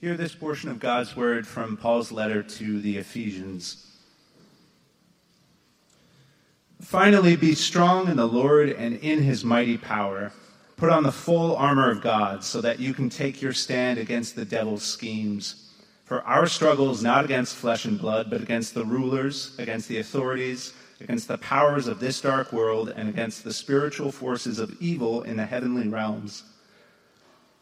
Hear this portion of God's word from Paul's letter to the Ephesians. Finally, be strong in the Lord and in his mighty power. Put on the full armor of God so that you can take your stand against the devil's schemes. For our struggle is not against flesh and blood, but against the rulers, against the authorities, against the powers of this dark world, and against the spiritual forces of evil in the heavenly realms.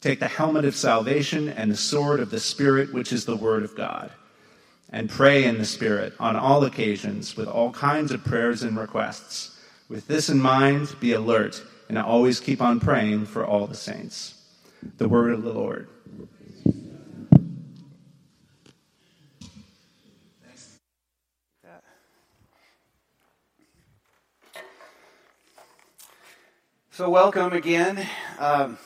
Take the helmet of salvation and the sword of the Spirit, which is the Word of God. And pray in the Spirit on all occasions with all kinds of prayers and requests. With this in mind, be alert and always keep on praying for all the saints. The Word of the Lord. So, welcome again. Um,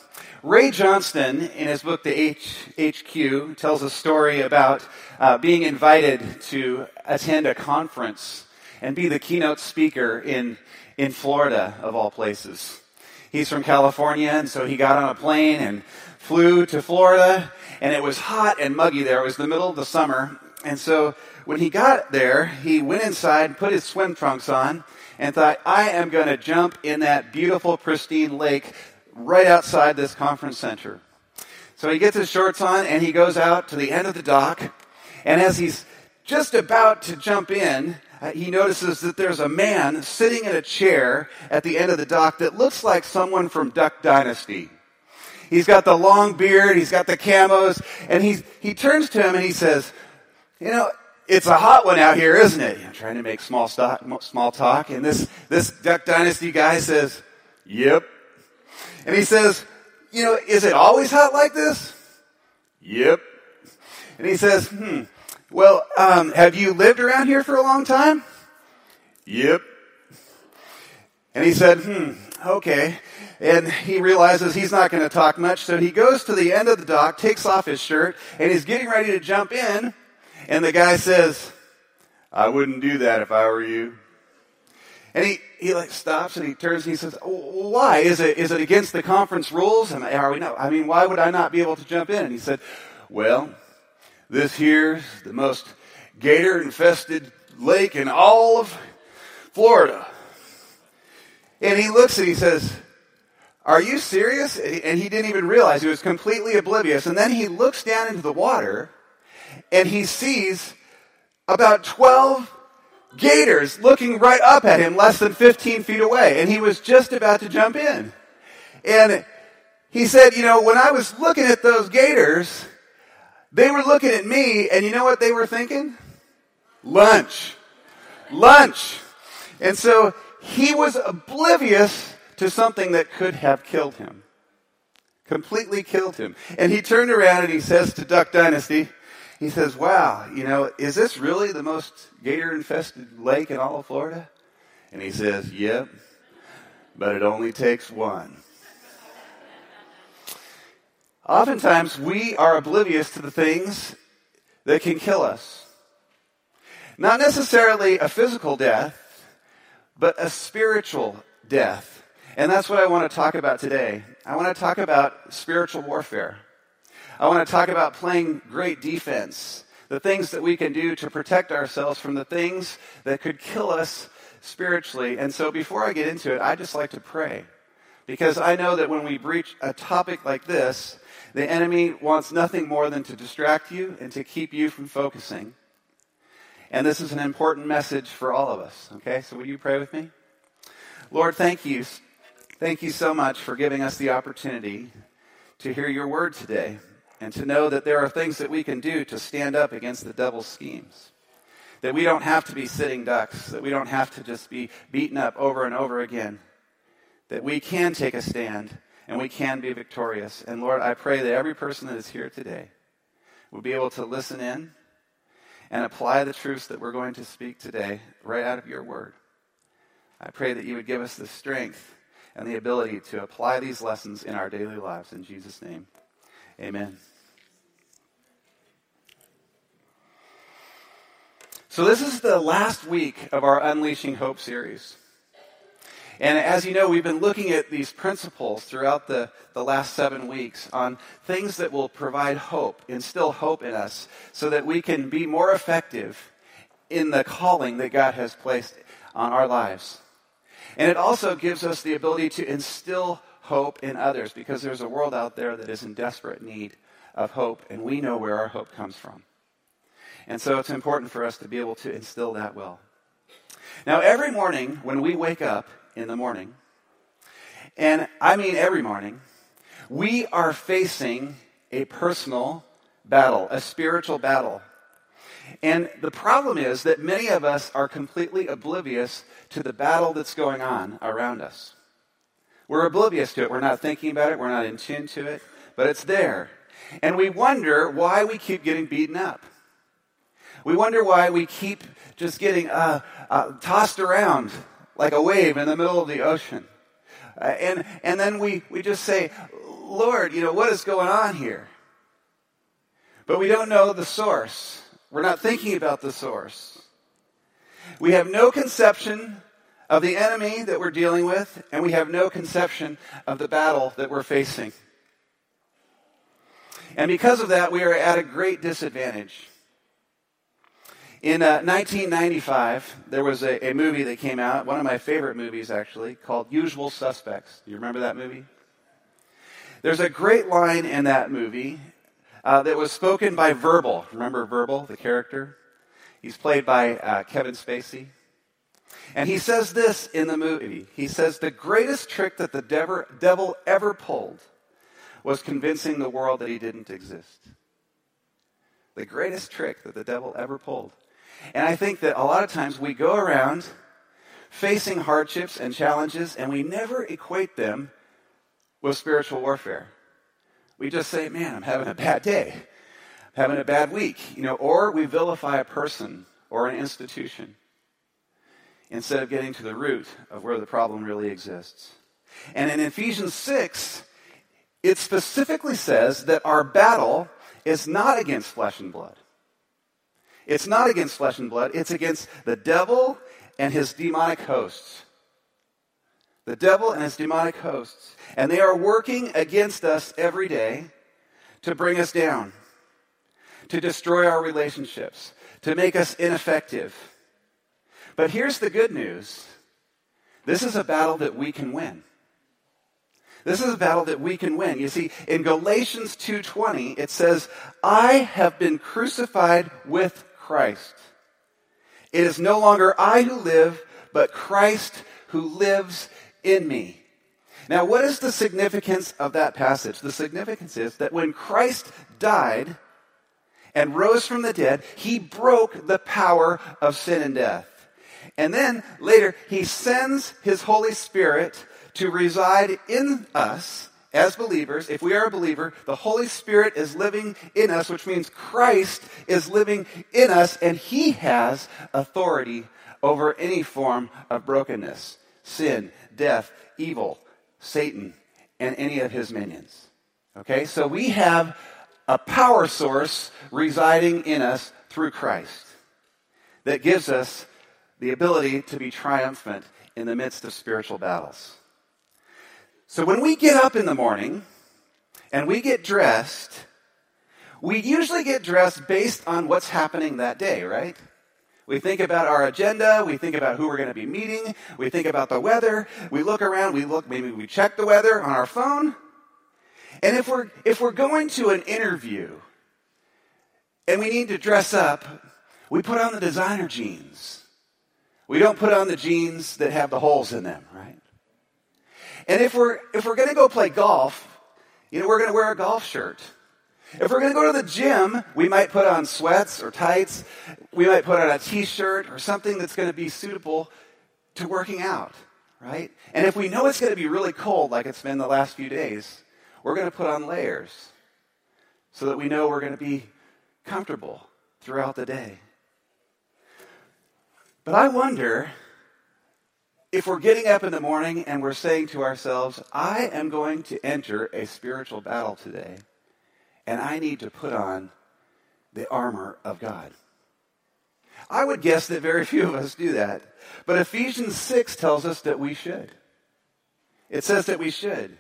Ray Johnston, in his book, The H- HQ, tells a story about uh, being invited to attend a conference and be the keynote speaker in, in Florida, of all places. He's from California, and so he got on a plane and flew to Florida, and it was hot and muggy there. It was the middle of the summer. And so when he got there, he went inside, put his swim trunks on, and thought, I am going to jump in that beautiful, pristine lake right outside this conference center. So he gets his shorts on and he goes out to the end of the dock. And as he's just about to jump in, uh, he notices that there's a man sitting in a chair at the end of the dock that looks like someone from Duck Dynasty. He's got the long beard, he's got the camos, and he, he turns to him and he says, You know, it's a hot one out here, isn't it? I'm trying to make small, stock, small talk. And this, this Duck Dynasty guy says, Yep. And he says, You know, is it always hot like this? Yep. And he says, Hmm, well, um, have you lived around here for a long time? Yep. And he said, Hmm, okay. And he realizes he's not going to talk much, so he goes to the end of the dock, takes off his shirt, and he's getting ready to jump in. And the guy says, I wouldn't do that if I were you. And he, he like stops and he turns and he says, "Why is it is it against the conference rules? I, are we not? I mean, why would I not be able to jump in?" And he said, "Well, this here's the most gator infested lake in all of Florida." And he looks and he says, "Are you serious?" And he didn't even realize he was completely oblivious. And then he looks down into the water and he sees about twelve gators looking right up at him less than 15 feet away. And he was just about to jump in. And he said, You know, when I was looking at those gators, they were looking at me, and you know what they were thinking? Lunch. Lunch. And so he was oblivious to something that could have killed him. Completely killed him. And he turned around and he says to Duck Dynasty, he says, Wow, you know, is this really the most gator infested lake in all of Florida? And he says, Yep, but it only takes one. Oftentimes, we are oblivious to the things that can kill us. Not necessarily a physical death, but a spiritual death. And that's what I want to talk about today. I want to talk about spiritual warfare. I want to talk about playing great defense, the things that we can do to protect ourselves from the things that could kill us spiritually. And so before I get into it, I just like to pray. Because I know that when we breach a topic like this, the enemy wants nothing more than to distract you and to keep you from focusing. And this is an important message for all of us. Okay, so will you pray with me? Lord, thank you. Thank you so much for giving us the opportunity to hear your word today and to know that there are things that we can do to stand up against the devil's schemes. That we don't have to be sitting ducks, that we don't have to just be beaten up over and over again. That we can take a stand and we can be victorious. And Lord, I pray that every person that is here today We'll be able to listen in and apply the truths that we're going to speak today right out of your word. I pray that you would give us the strength and the ability to apply these lessons in our daily lives. In Jesus' name, amen. So, this is the last week of our Unleashing Hope series. And as you know, we've been looking at these principles throughout the, the last seven weeks on things that will provide hope, instill hope in us, so that we can be more effective in the calling that God has placed on our lives. And it also gives us the ability to instill hope in others because there's a world out there that is in desperate need of hope, and we know where our hope comes from. And so it's important for us to be able to instill that well. Now, every morning when we wake up, in the morning. And I mean every morning, we are facing a personal battle, a spiritual battle. And the problem is that many of us are completely oblivious to the battle that's going on around us. We're oblivious to it. We're not thinking about it. We're not in tune to it, but it's there. And we wonder why we keep getting beaten up. We wonder why we keep just getting uh, uh, tossed around like a wave in the middle of the ocean. Uh, and, and then we, we just say, Lord, you know, what is going on here? But we don't know the source. We're not thinking about the source. We have no conception of the enemy that we're dealing with, and we have no conception of the battle that we're facing. And because of that, we are at a great disadvantage. In uh, 1995, there was a, a, movie that came out, one of my favorite movies actually, called Usual Suspects. Do you remember that movie? There's a great line in that movie uh, that was spoken by Verbal. Remember Verbal, the character? He's played by uh, Kevin Spacey. And he says this in the movie. He says, The greatest trick that the devil ever pulled was convincing the world that he didn't exist. The greatest trick that the devil ever pulled. And I think that a lot of times we go around facing hardships and challenges and we never equate them with spiritual warfare. We just say, man, I'm having a bad day. I'm having a bad week. You know, or we vilify a person or an institution instead of getting to the root of where the problem really exists. And in Ephesians 6, it specifically says that our battle is not against flesh and blood. It's not against flesh and blood, it's against the devil and his demonic hosts. The devil and his demonic hosts. And they are working against us every day to bring us down, to destroy our relationships, to make us ineffective. But here's the good news this is a battle that we can win. This is a battle that we can win. You see, in Galatians 2:20 it says, "I have been crucified with Christ. It is no longer I who live, but Christ who lives in me. Now, what is the significance of that passage? The significance is that when Christ died and rose from the dead, he broke the power of sin and death. And then later, he sends his Holy Spirit to reside in us as believers, if we are a believer, the Holy Spirit is living in us, which means Christ is living in us, and He has authority over any form of brokenness, sin, death, evil, Satan, and any of his minions. Okay, so we have a power source residing in us through Christ that gives us the ability to be triumphant in the midst of spiritual battles. So when we get up in the morning and we get dressed, we usually get dressed based on what's happening that day, right? We think about our agenda. We think about who we're going to be meeting. We think about the weather. We look around. We look, maybe we check the weather on our phone. And if we're, if we're going to an interview and we need to dress up, we put on the designer jeans. We don't put on the jeans that have the holes in them, right? And if we're, if we're going to go play golf, you know, we're going to wear a golf shirt. If we're going to go to the gym, we might put on sweats or tights. We might put on a t shirt or something that's going to be suitable to working out, right? And if we know it's going to be really cold, like it's been the last few days, we're going to put on layers so that we know we're going to be comfortable throughout the day. But I wonder if we're getting up in the morning and we're saying to ourselves, I am going to enter a spiritual battle today, and I need to put on the armor of God. I would guess that very few of us do that. But Ephesians 6 tells us that we should. It says that we should.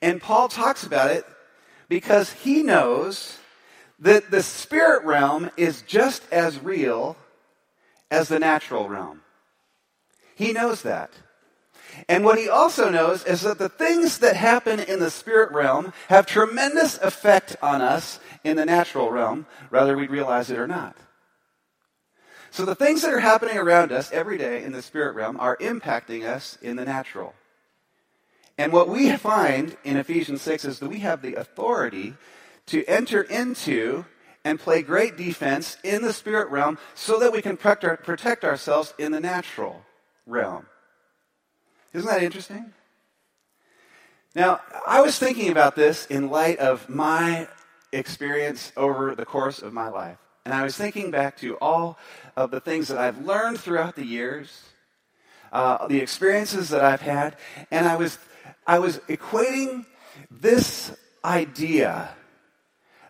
And Paul talks about it because he knows that the spirit realm is just as real as the natural realm. He knows that. And what he also knows is that the things that happen in the spirit realm have tremendous effect on us in the natural realm, whether we realize it or not. So the things that are happening around us every day in the spirit realm are impacting us in the natural. And what we find in Ephesians 6 is that we have the authority to enter into and play great defense in the spirit realm so that we can protect ourselves in the natural realm. Isn't that interesting? Now, I was thinking about this in light of my experience over the course of my life. And I was thinking back to all of the things that I've learned throughout the years, uh, the experiences that I've had, and I was, I was equating this idea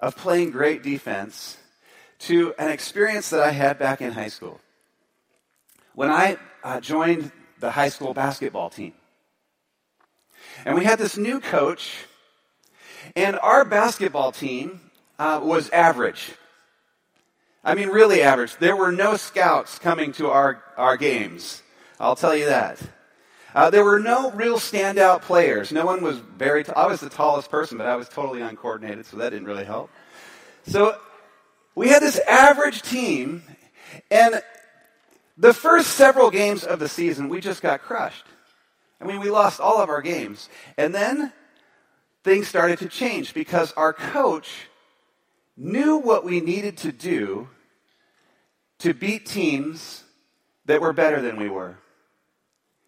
of playing great defense to an experience that I had back in high school. When I uh, joined the high school basketball team. And we had this new coach, and our basketball team uh, was average. I mean, really average. There were no scouts coming to our, our games. I'll tell you that. Uh, there were no real standout players. No one was very. T- I was the tallest person, but I was totally uncoordinated, so that didn't really help. So we had this average team, and the first several games of the season, we just got crushed. I mean, we lost all of our games. And then things started to change because our coach knew what we needed to do to beat teams that were better than we were.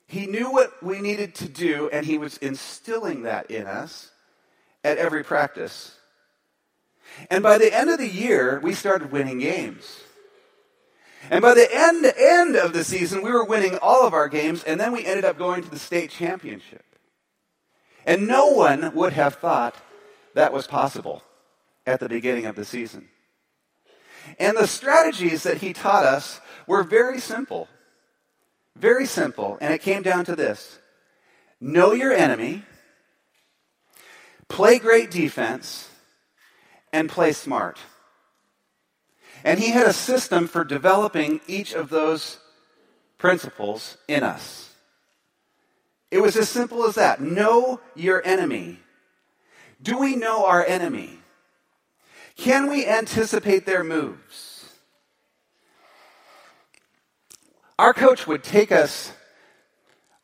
He knew what we needed to do, and he was instilling that in us at every practice. And by the end of the year, we started winning games. And by the end, end of the season, we were winning all of our games, and then we ended up going to the state championship. And no one would have thought that was possible at the beginning of the season. And the strategies that he taught us were very simple. Very simple. And it came down to this know your enemy, play great defense, and play smart. And he had a system for developing each of those principles in us. It was as simple as that. Know your enemy. Do we know our enemy? Can we anticipate their moves? Our coach would take us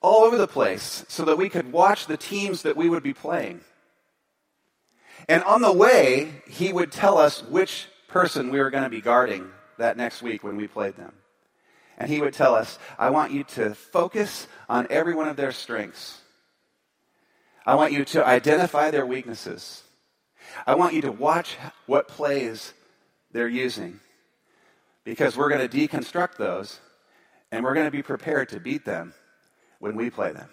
all over the place so that we could watch the teams that we would be playing. And on the way, he would tell us which person we were going to be guarding that next week when we played them. And he would tell us, I want you to focus on every one of their strengths. I want you to identify their weaknesses. I want you to watch what plays they're using. Because we're going to deconstruct those and we're going to be prepared to beat them when we play them.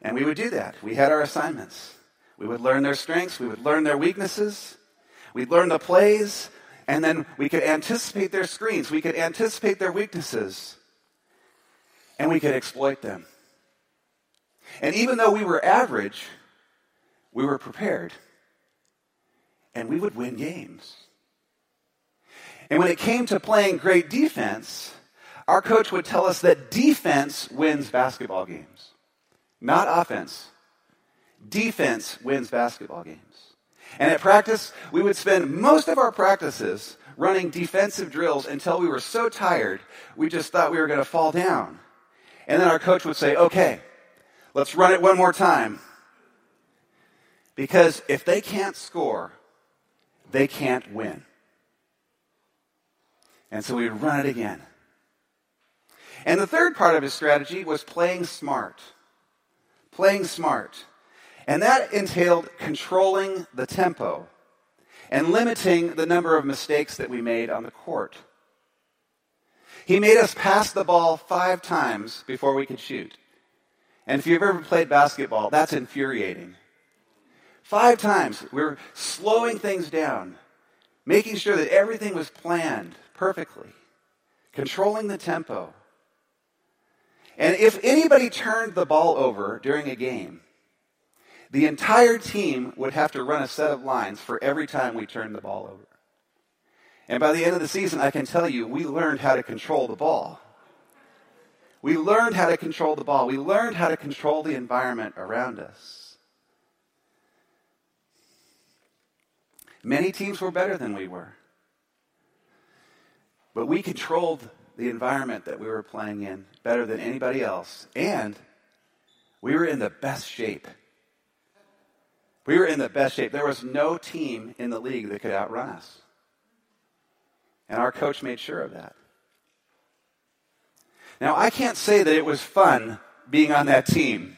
And we would do that. We had our assignments. We would learn their strengths, we would learn their weaknesses, We'd learn the plays, and then we could anticipate their screens. We could anticipate their weaknesses, and we could exploit them. And even though we were average, we were prepared, and we would win games. And when it came to playing great defense, our coach would tell us that defense wins basketball games, not offense. Defense wins basketball games. And at practice, we would spend most of our practices running defensive drills until we were so tired, we just thought we were going to fall down. And then our coach would say, okay, let's run it one more time. Because if they can't score, they can't win. And so we would run it again. And the third part of his strategy was playing smart. Playing smart. And that entailed controlling the tempo. and limiting the number of mistakes that we made on the court. He made us pass the ball five times before we could shoot. And if you've ever played basketball, that's infuriating. Five times, we we're slowing things down, making sure that everything was planned perfectly, controlling the tempo. And if anybody turned the ball over during a game, the entire team would have to run a set of lines for every time we turned the ball over. And by the end of the season, I can tell you, we learned how to control the ball. We learned how to control the ball. We learned how to control the environment around us. Many teams were better than we were. But we controlled the environment that we were playing in better than anybody else. And we were in the best shape. We were in the best shape. There was no team in the league that could outrun us. And our coach made sure of that. Now, I can't say that it was fun being on that team.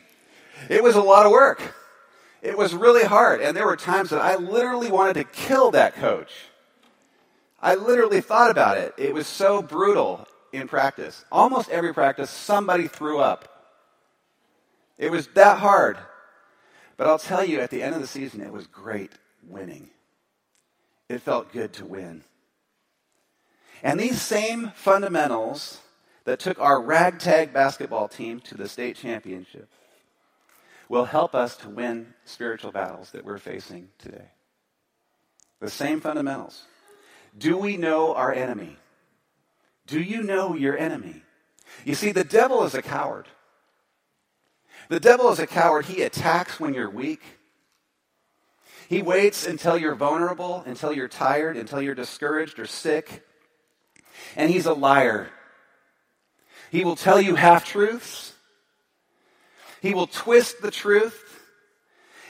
It was a lot of work. It was really hard. And there were times that I literally wanted to kill that coach. I literally thought about it. It was so brutal in practice. Almost every practice, somebody threw up. It was that hard. But I'll tell you, at the end of the season, it was great winning. It felt good to win. And these same fundamentals that took our ragtag basketball team to the state championship will help us to win spiritual battles that we're facing today. The same fundamentals. Do we know our enemy? Do you know your enemy? You see, the devil is a coward. The devil is a coward. He attacks when you're weak. He waits until you're vulnerable, until you're tired, until you're discouraged or sick. And he's a liar. He will tell you half truths. He will twist the truth.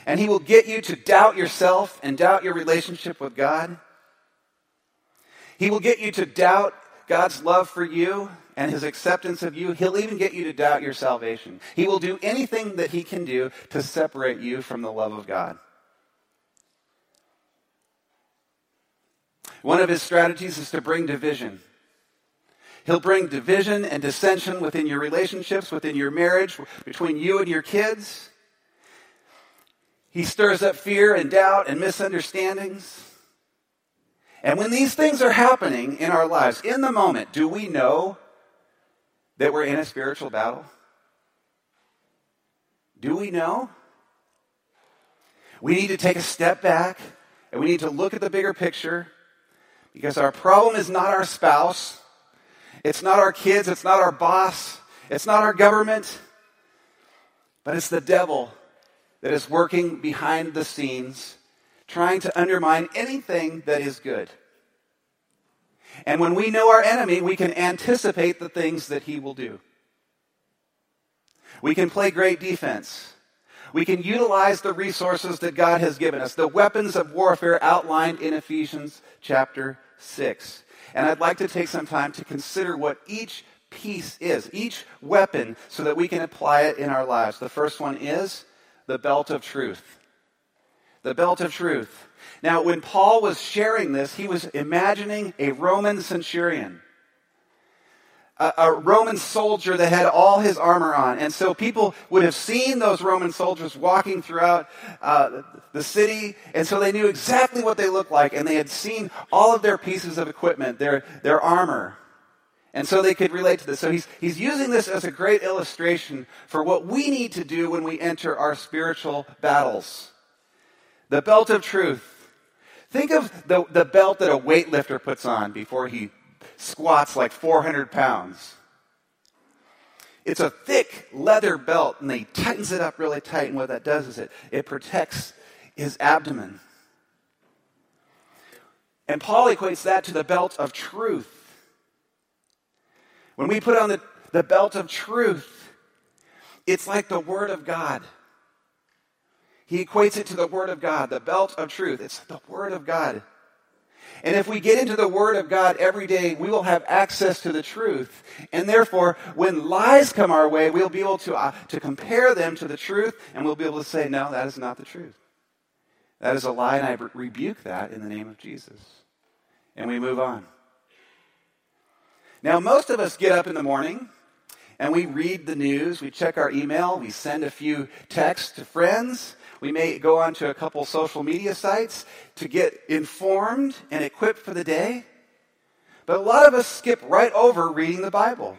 And he will get you to doubt yourself and doubt your relationship with God. He will get you to doubt God's love for you and his acceptance of you. He'll even get you to doubt your salvation. He will do anything that he can do to separate you from the love of God. One of his strategies is to bring division. He'll bring division and dissension within your relationships, within your marriage, between you and your kids. He stirs up fear and doubt and misunderstandings. And when these things are happening in our lives, in the moment, do we know that we're in a spiritual battle? Do we know? We need to take a step back and we need to look at the bigger picture because our problem is not our spouse. It's not our kids, it's not our boss, it's not our government, but it's the devil that is working behind the scenes, trying to undermine anything that is good. And when we know our enemy, we can anticipate the things that he will do. We can play great defense. We can utilize the resources that God has given us, the weapons of warfare outlined in Ephesians chapter 6. And I'd like to take some time to consider what each piece is, each weapon, so that we can apply it in our lives. The first one is the belt of truth. The belt of truth. Now, when Paul was sharing this, he was imagining a Roman centurion a, a, Roman soldier that had all his armor on. And so people would have seen those Roman soldiers walking throughout uh, the city, and so they knew exactly what they looked like, and they had seen all of their pieces of equipment, their, their armor. And so they could relate to this. So he's, he's using this as a great illustration for what we need to do when we enter our spiritual battles. The belt of truth. Think of the, the belt that a weightlifter puts on before he squats like 400 pounds. It's a thick leather belt, and he tightens it up really tight. And what that does is it, it protects his abdomen. And Paul equates that to the belt of truth. When we put on the, the belt of truth, it's like the Word of God. He equates it to the Word of God, the belt of truth. It's the Word of God. And if we get into the Word of God every day, we will have access to the truth. And therefore, when lies come our way, we'll be able to, uh, to compare them to the truth, and we'll be able to say, no, that is not the truth. That is a lie, and I rebuke that in the name of Jesus. And we move on. Now, most of us get up in the morning and we read the news, we check our email, we send a few texts to friends, we may go on to a couple social media sites to get informed and equipped for the day. But a lot of us skip right over reading the Bible.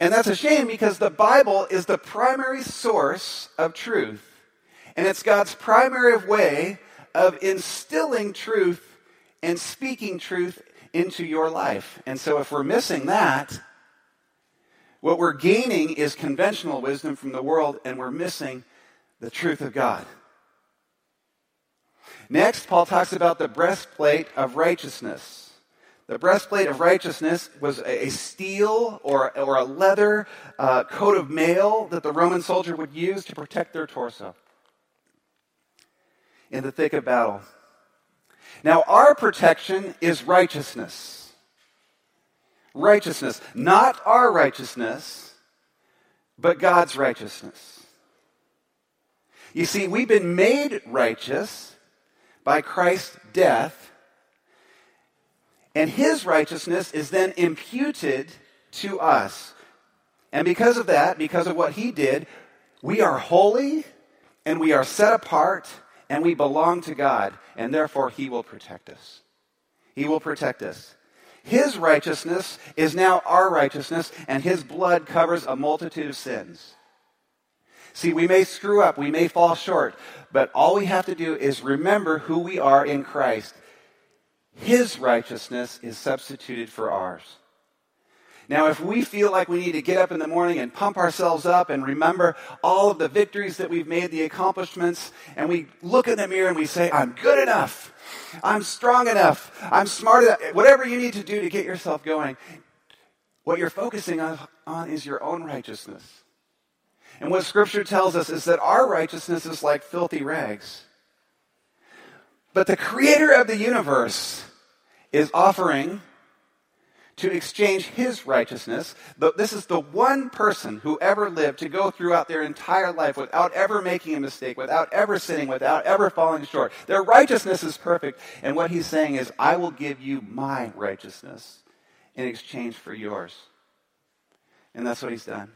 And that's a shame because the Bible is the primary source of truth. And it's God's primary way of instilling truth and speaking truth into your life. And so if we're missing that, what we're gaining is conventional wisdom from the world, and we're missing the truth of God. Next, Paul talks about the breastplate of righteousness. The breastplate of righteousness was a steel or, or a leather uh, coat of mail that the Roman soldier would use to protect their torso in the thick of battle. Now, our protection is righteousness. Righteousness. Not our righteousness, but God's righteousness. You see, we've been made righteous by Christ's death, and his righteousness is then imputed to us. And because of that, because of what he did, we are holy and we are set apart and we belong to God, and therefore He will protect us. He will protect us. His righteousness is now our righteousness, and His blood covers a multitude of sins. See, we may screw up, we may fall short, but all we have to do is remember who we are in Christ. His righteousness is substituted for ours. Now, if we feel like we need to get up in the morning and pump ourselves up and remember all of the victories that we've made, the accomplishments, and we look in the mirror and we say, I'm good enough, I'm strong enough, I'm smart enough, whatever you need to do to get yourself going, what you're focusing on, on is your own righteousness. And what Scripture tells us is that our righteousness is like filthy rags. But the creator of the universe is offering to exchange his righteousness. This is the one person who ever lived to go throughout their entire life without ever making a mistake, without ever sinning, without ever falling short. Their righteousness is perfect. And what he's saying is, I will give you my righteousness in exchange for yours. And that's what he's done.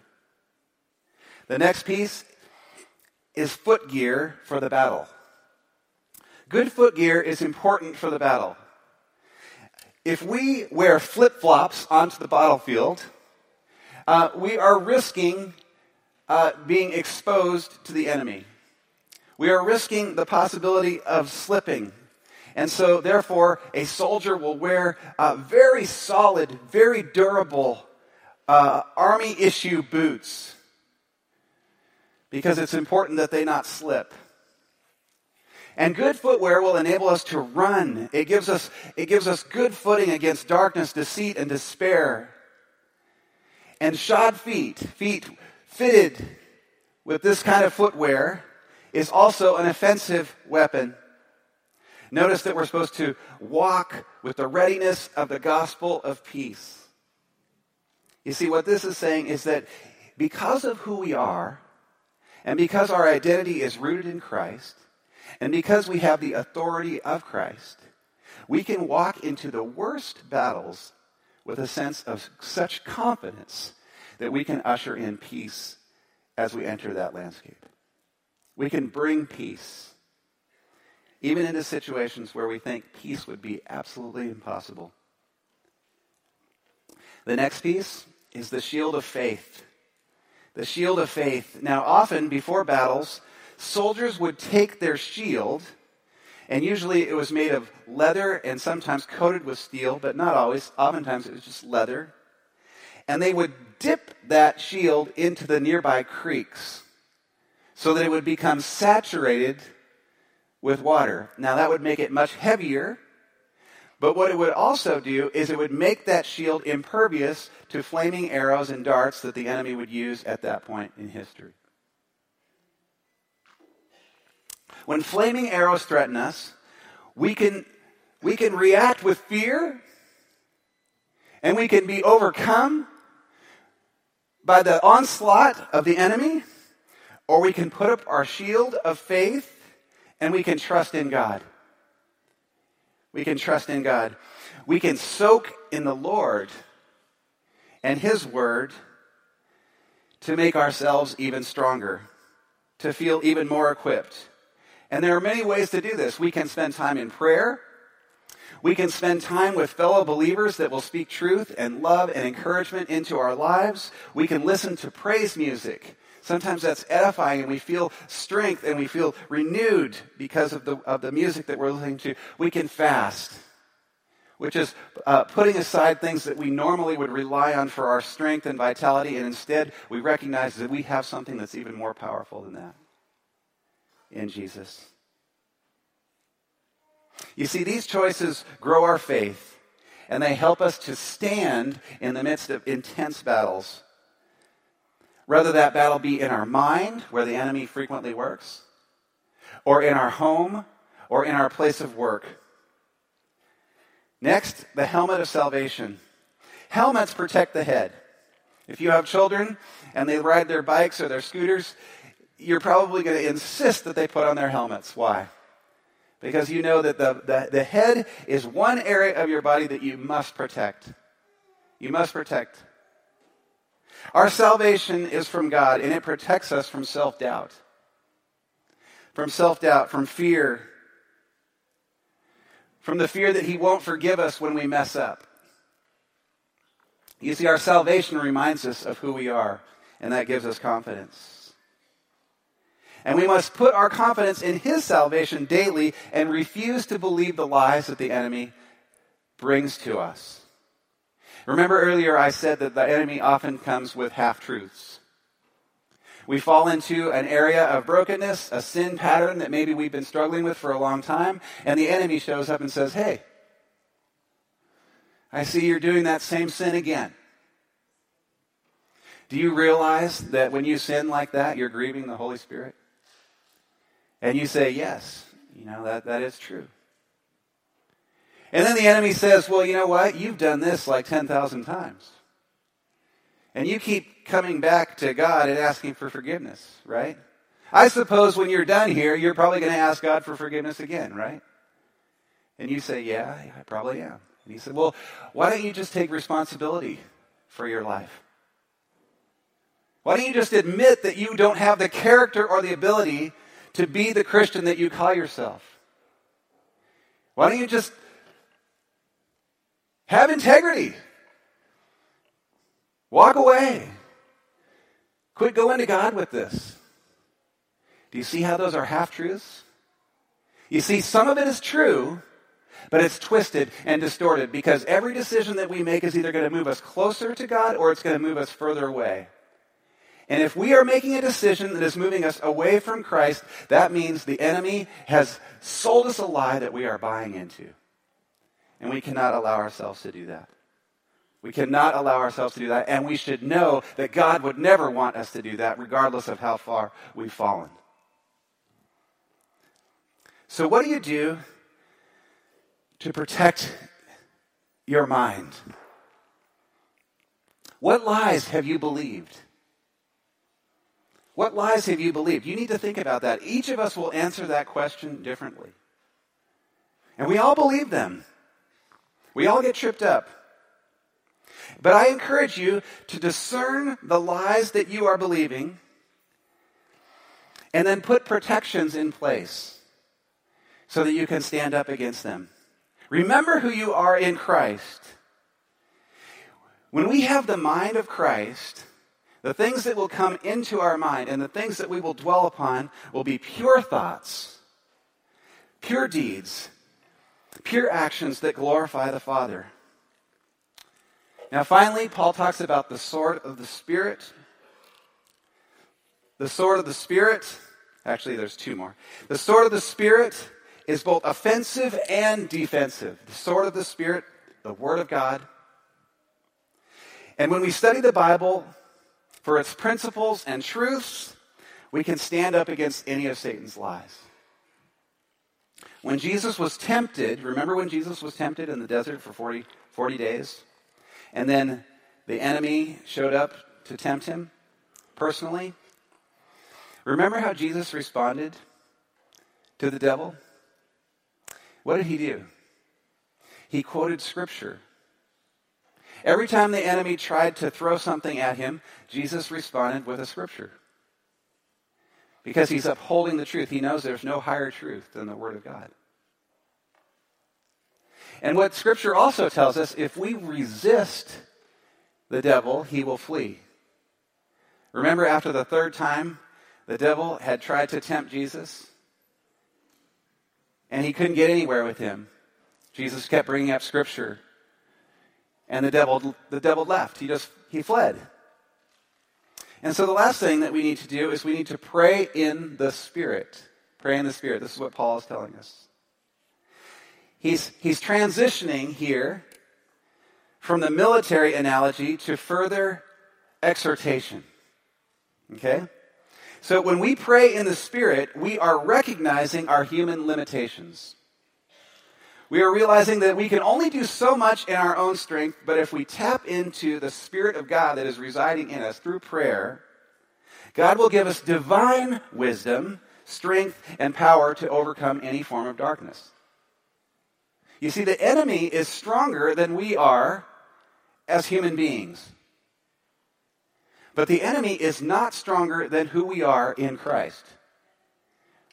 The next piece is foot gear for the battle. Good foot gear is important for the battle. If we wear flip flops onto the battlefield, uh, we are risking uh, being exposed to the enemy. We are risking the possibility of slipping. And so, therefore, a soldier will wear uh, very solid, very durable uh, army issue boots because it's important that they not slip. And good footwear will enable us to run. It gives us, it gives us good footing against darkness, deceit, and despair. And shod feet, feet fitted with this kind of footwear, is also an offensive weapon. Notice that we're supposed to walk with the readiness of the gospel of peace. You see, what this is saying is that because of who we are, and because our identity is rooted in Christ, and because we have the authority of Christ, we can walk into the worst battles with a sense of such confidence that we can usher in peace as we enter that landscape. We can bring peace, even into situations where we think peace would be absolutely impossible. The next piece is the shield of faith. The shield of faith. Now, often before battles, soldiers would take their shield, and usually it was made of leather and sometimes coated with steel, but not always. Oftentimes it was just leather. And they would dip that shield into the nearby creeks so that it would become saturated with water. Now, that would make it much heavier, but what it would also do is it would make that shield impervious to flaming arrows and darts that the enemy would use at that point in history. when flaming arrows threaten us, we can, we can react with fear and we can be overcome by the onslaught of the enemy, or we can put up our shield of faith And we can trust in God. We can trust in God. We can soak in the Lord and His Word to make ourselves even stronger, to feel even more equipped. And there are many ways to do this. We can spend time in prayer. We can spend time with fellow believers that will speak truth and love and encouragement into our lives. We can listen to praise music. Sometimes that's edifying and we feel strength and we feel renewed because of the, of the music that we're listening to. We can fast which is uh, putting aside things that we normally would rely on for our strength and vitality, and instead we recognize that we have something that's even more powerful than that in Jesus. You see, these choices grow our faith, and they help us to stand in the midst of intense battles. Whether that battle be in our mind, where the enemy frequently works, or in our home, or in our place of work Next, the helmet of salvation. Helmets protect the head. If you have children and they ride their bikes or their scooters, you're probably going to insist that they put on their helmets. Why? Because you know that the, the, the head is one area of your body that you must protect. You must protect. Our salvation is from God, and it protects us from self doubt. From self doubt, from fear, from the fear that He won't forgive us when we mess up. You see, our salvation reminds us of who we are, and that gives us confidence. And we must put our confidence in His salvation daily and refuse to believe the lies that the enemy brings to us. Remember earlier I said that the enemy often comes with half truths. We fall into an area of brokenness, a sin pattern that maybe we've been struggling with for a long time, and the enemy shows up and says, Hey, I see you're doing that same sin again. Do you realize that when you sin like that, you're grieving the Holy Spirit? And you say, Yes, you know, that, that is true. And then the enemy says, Well, you know what? You've done this like 10,000 times. And you keep coming back to God and asking for forgiveness, right? I suppose when you're done here, you're probably going to ask God for forgiveness again, right? And you say, Yeah, I probably am. And he said, Well, why don't you just take responsibility for your life? Why don't you just admit that you don't have the character or the ability to be the Christian that you call yourself? Why don't you just have integrity? Walk away. Quit going to God with this. Do you see how those are half truths? You see, some of it is true, but it's twisted and distorted because every decision that we make is either going to move us closer to God or it's going to move us further away. And if we are making a decision that is moving us away from Christ, that means the enemy has sold us a lie that we are buying into. And we cannot allow ourselves to do that. We cannot allow ourselves to do that, and we should know that God would never want us to do that, regardless of how far we've fallen. So, what do you do to protect your mind? What lies have you believed? What lies have you believed? You need to think about that. Each of us will answer that question differently. And we all believe them. We all get tripped up. But I encourage you to discern the lies that you are believing and then put protections in place so that you can stand up against them. Remember who you are in Christ. When we have the mind of Christ, the things that will come into our mind and the things that we will dwell upon will be pure thoughts, pure deeds, pure actions that glorify the Father. Now, finally, Paul talks about the sword of the Spirit. The sword of the Spirit, actually, there's two more. The sword of the Spirit is both offensive and defensive. The sword of the Spirit, the Word of God. And when we study the Bible for its principles and truths, we can stand up against any of Satan's lies. When Jesus was tempted, remember when Jesus was tempted in the desert for 40, 40 days? And then the enemy showed up to tempt him personally. Remember how Jesus responded to the devil? What did he do? He quoted scripture. Every time the enemy tried to throw something at him, Jesus responded with a scripture. Because he's upholding the truth. He knows there's no higher truth than the Word of God. And what Scripture also tells us if we resist the devil, he will flee. Remember, after the third time, the devil had tried to tempt Jesus, and he couldn't get anywhere with him. Jesus kept bringing up Scripture, and the devil, the devil left. He just he fled. And so the last thing that we need to do is we need to pray in the Spirit. Pray in the Spirit. This is what Paul is telling us. He's, he's transitioning here from the military analogy to further exhortation. Okay? So when we pray in the Spirit, we are recognizing our human limitations. We are realizing that we can only do so much in our own strength, but if we tap into the Spirit of God that is residing in us through prayer, God will give us divine wisdom, strength, and power to overcome any form of darkness. You see, the enemy is stronger than we are as human beings. But the enemy is not stronger than who we are in Christ.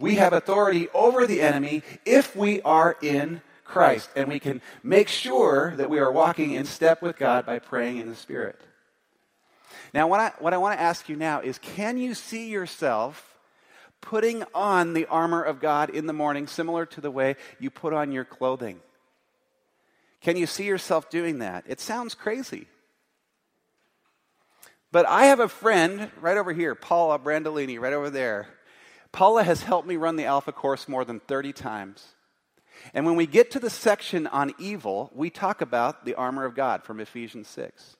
We have authority over the enemy if we are in Christ, and we can make sure that we are walking in step with God by praying in the Spirit. Now, what I, what I want to ask you now is can you see yourself putting on the armor of God in the morning, similar to the way you put on your clothing? Can you see yourself doing that? It sounds crazy. But I have a friend right over here, Paula Brandolini, right over there. Paula has helped me run the Alpha course more than 30 times. And when we get to the section on evil, we talk about the armor of God from Ephesians 6.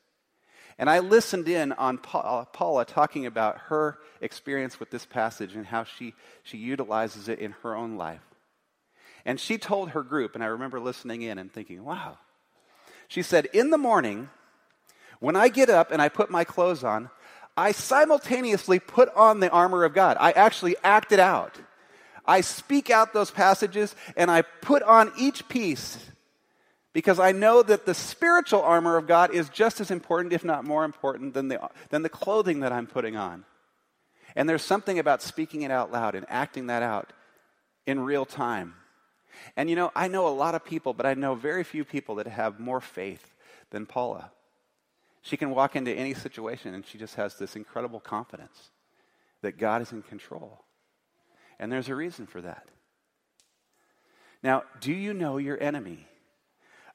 And I listened in on uh, Paula talking about her experience with this passage and how she, she utilizes it in her own life. And she told her group, and I remember listening in and thinking, wow. She said, In the morning, when I get up and I put my clothes on, I simultaneously put on the armor of God. I actually act it out. I speak out those passages and I put on each piece because I know that the spiritual armor of God is just as important, if not more important, than the, than the clothing that I'm putting on. And there's something about speaking it out loud and acting that out in real time and you know, I know a lot of people, but I know very few people that have more faith than Paula. She can walk into any situation and she just has this incredible confidence that God is in control. And there's a reason for that. Now, do you know your enemy?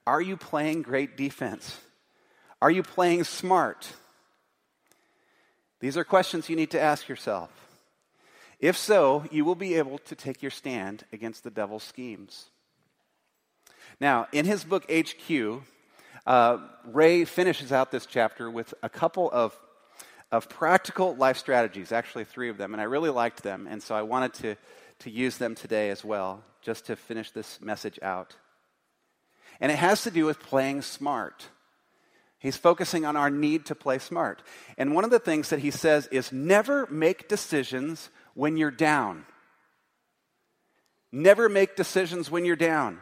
Are you playing great defense? Are you playing smart? These are questions you need to ask yourself. If so, you will be able to take your stand against the devil's schemes. Now, in his book HQ, uh, Ray finishes out this chapter with a couple of, of practical life strategies, actually, three of them, and I really liked them, and so I wanted to, to use them today as well, just to finish this message out. And it has to do with playing smart. He's focusing on our need to play smart. And one of the things that he says is never make decisions when you're down. Never make decisions when you're down.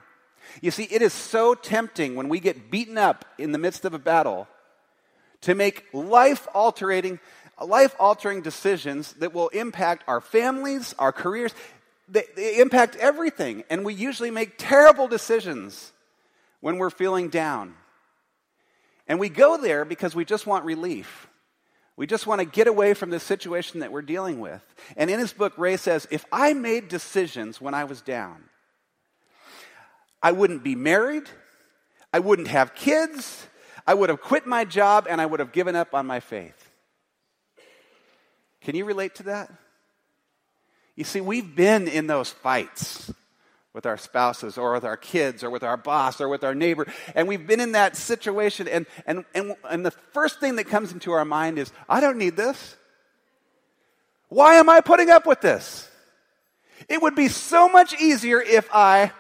You see, it is so tempting when we get beaten up in the midst of a battle to make life altering life altering decisions that will impact our families, our careers, they, they impact everything. And we usually make terrible decisions when we're feeling down. And we go there because we just want relief. We just want to get away from the situation that we're dealing with. And in his book, Ray says if I made decisions when I was down, I wouldn't be married, I wouldn't have kids, I would have quit my job, and I would have given up on my faith. Can you relate to that? You see, we've been in those fights with our spouses or with our kids or with our boss or with our neighbor. And we've been in that situation. And, and, and, and the first thing that comes into our mind is, I don't need this. Why am I putting up with this? It would be so much easier if I,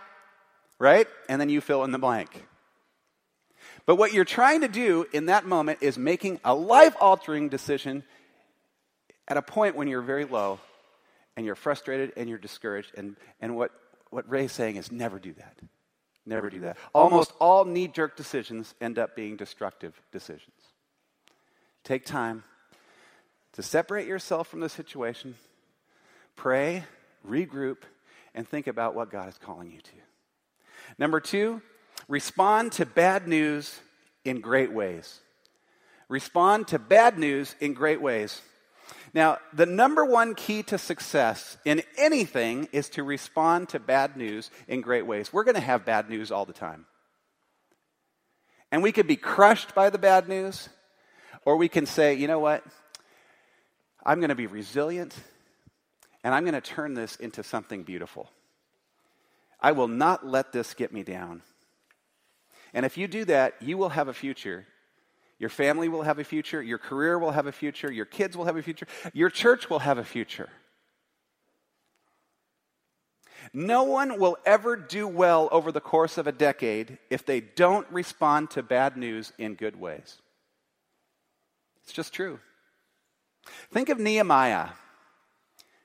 right? And then you fill in the blank. But what you're trying to do in that moment is making a life altering decision at a point when you're very low and you're frustrated and you're discouraged. And, and what what Ray's saying is never do that. Never do that. Almost all knee jerk decisions end up being destructive decisions. Take time to separate yourself from the situation, pray, regroup, and think about what God is calling you to. Number two, respond to bad news in great ways. Respond to bad news in great ways. Now, the number one key to success in anything is to respond to bad news in great ways. We're going to have bad news all the time. And we could be crushed by the bad news, or we can say, you know what? I'm going to be resilient, and I'm going to turn this into something beautiful. I will not let this get me down. And if you do that, you will have a future. Your family will have a future. Your career will have a future. Your kids will have a future. Your church will have a future. No one will ever do well over the course of a decade if they don't respond to bad news in good ways. It's just true. Think of Nehemiah.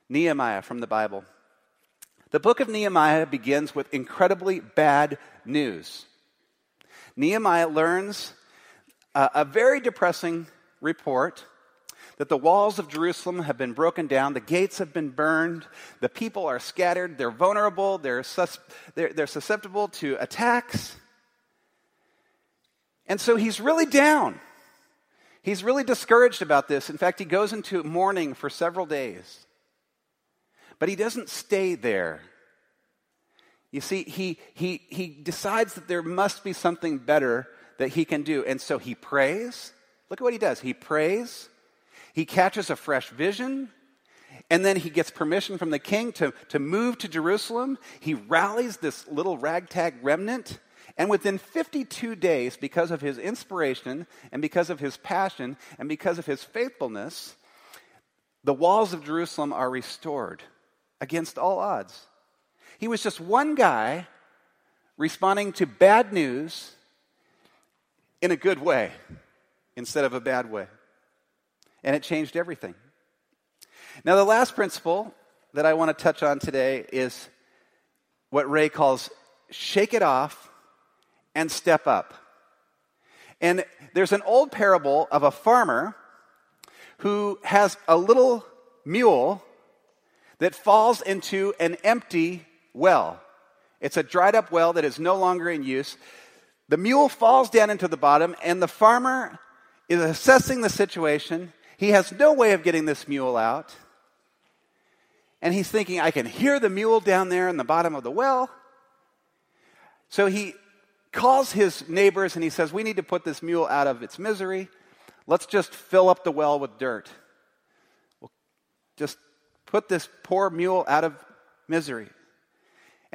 Nehemiah from the Bible. The book of Nehemiah begins with incredibly bad news. Nehemiah learns uh, a very depressing report that the walls of Jerusalem have been broken down, the gates have been burned, the people are scattered, they're vulnerable, they're, sus- they're, they're susceptible to attacks. And so he's really down. He's really discouraged about this. In fact, he goes into mourning for several days. But he doesn't stay there. You see, he, he, he decides that there must be something better that he can do. And so he prays. Look at what he does. He prays, he catches a fresh vision, and then he gets permission from the king to, to move to Jerusalem. He rallies this little ragtag remnant. And within 52 days, because of his inspiration and because of his passion and because of his faithfulness, the walls of Jerusalem are restored against all odds. He was just one guy responding to bad news in a good way instead of a bad way. And it changed everything. Now, the last principle that I want to touch on today is what Ray calls shake it off and step up. And there's an old parable of a farmer who has a little mule that falls into an empty well. It's a dried up well that is no longer in use. The mule falls down into the bottom, and the farmer is assessing the situation. He has no way of getting this mule out. And he's thinking, I can hear the mule down there in the bottom of the well. So he calls his neighbors and he says, We need to put this mule out of its misery. Let's just fill up the well with dirt. We'll just put this poor mule out of misery.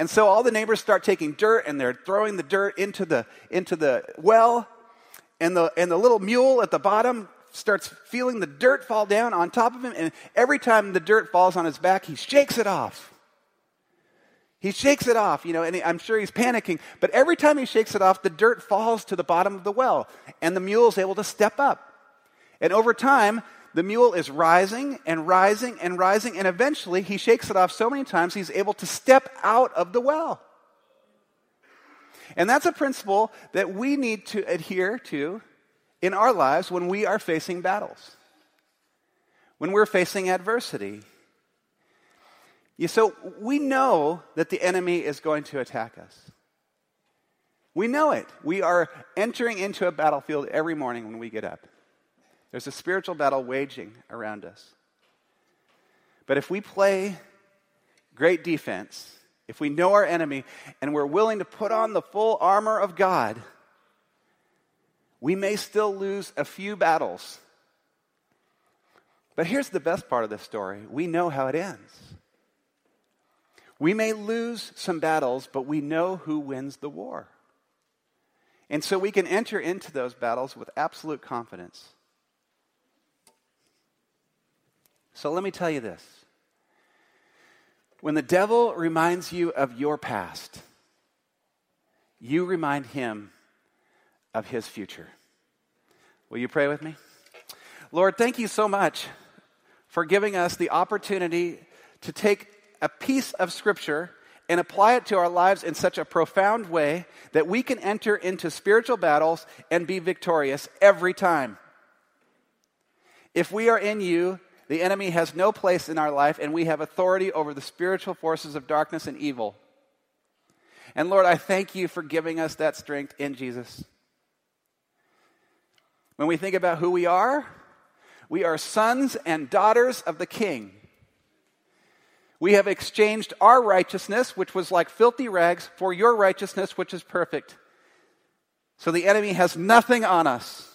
And so all the neighbors start taking dirt and they're throwing the dirt into the, into the well. And the, and the little mule at the bottom starts feeling the dirt fall down on top of him. And every time the dirt falls on his back, he shakes it off. He shakes it off, you know, and I'm sure he's panicking. But every time he shakes it off, the dirt falls to the bottom of the well. And the mule is able to step up. And over time, the mule is rising and rising and rising, and eventually he shakes it off so many times he's able to step out of the well. And that's a principle that we need to adhere to in our lives when we are facing battles, when we're facing adversity. So we know that the enemy is going to attack us. We know it. We are entering into a battlefield every morning when we get up. There's a spiritual battle waging around us. But if we play great defense, if we know our enemy and we're willing to put on the full armor of God, we may still lose a few battles. But here's the best part of this story we know how it ends. We may lose some battles, but we know who wins the war. And so we can enter into those battles with absolute confidence. So let me tell you this. When the devil reminds you of your past, you remind him of his future. Will you pray with me? Lord, thank you so much for giving us the opportunity to take a piece of Scripture and apply it to our lives in such a profound way that we can enter into spiritual battles and be victorious every time. If we are in you, the enemy has no place in our life, and we have authority over the spiritual forces of darkness and evil. And Lord, I thank you for giving us that strength in Jesus. When we think about who we are, we are sons and daughters of the King. We have exchanged our righteousness, which was like filthy rags, for your righteousness, which is perfect. So the enemy has nothing on us.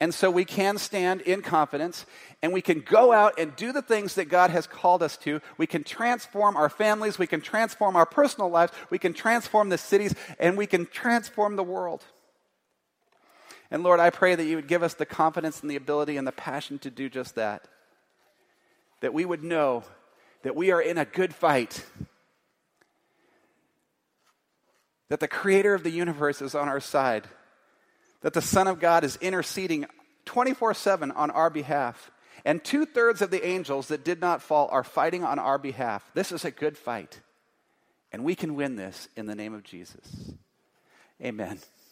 And so we can stand in confidence and we can go out and do the things that God has called us to. We can transform our families, we can transform our personal lives, we can transform the cities, and we can transform the world. And Lord, I pray that you would give us the confidence and the ability and the passion to do just that. That we would know that we are in a good fight. That the creator of the universe is on our side that the Son of God is interceding 24 7 on our behalf. And two thirds of the angels that did not fall are fighting on our behalf. This is a good fight. And we can win this in the name of Jesus. Amen.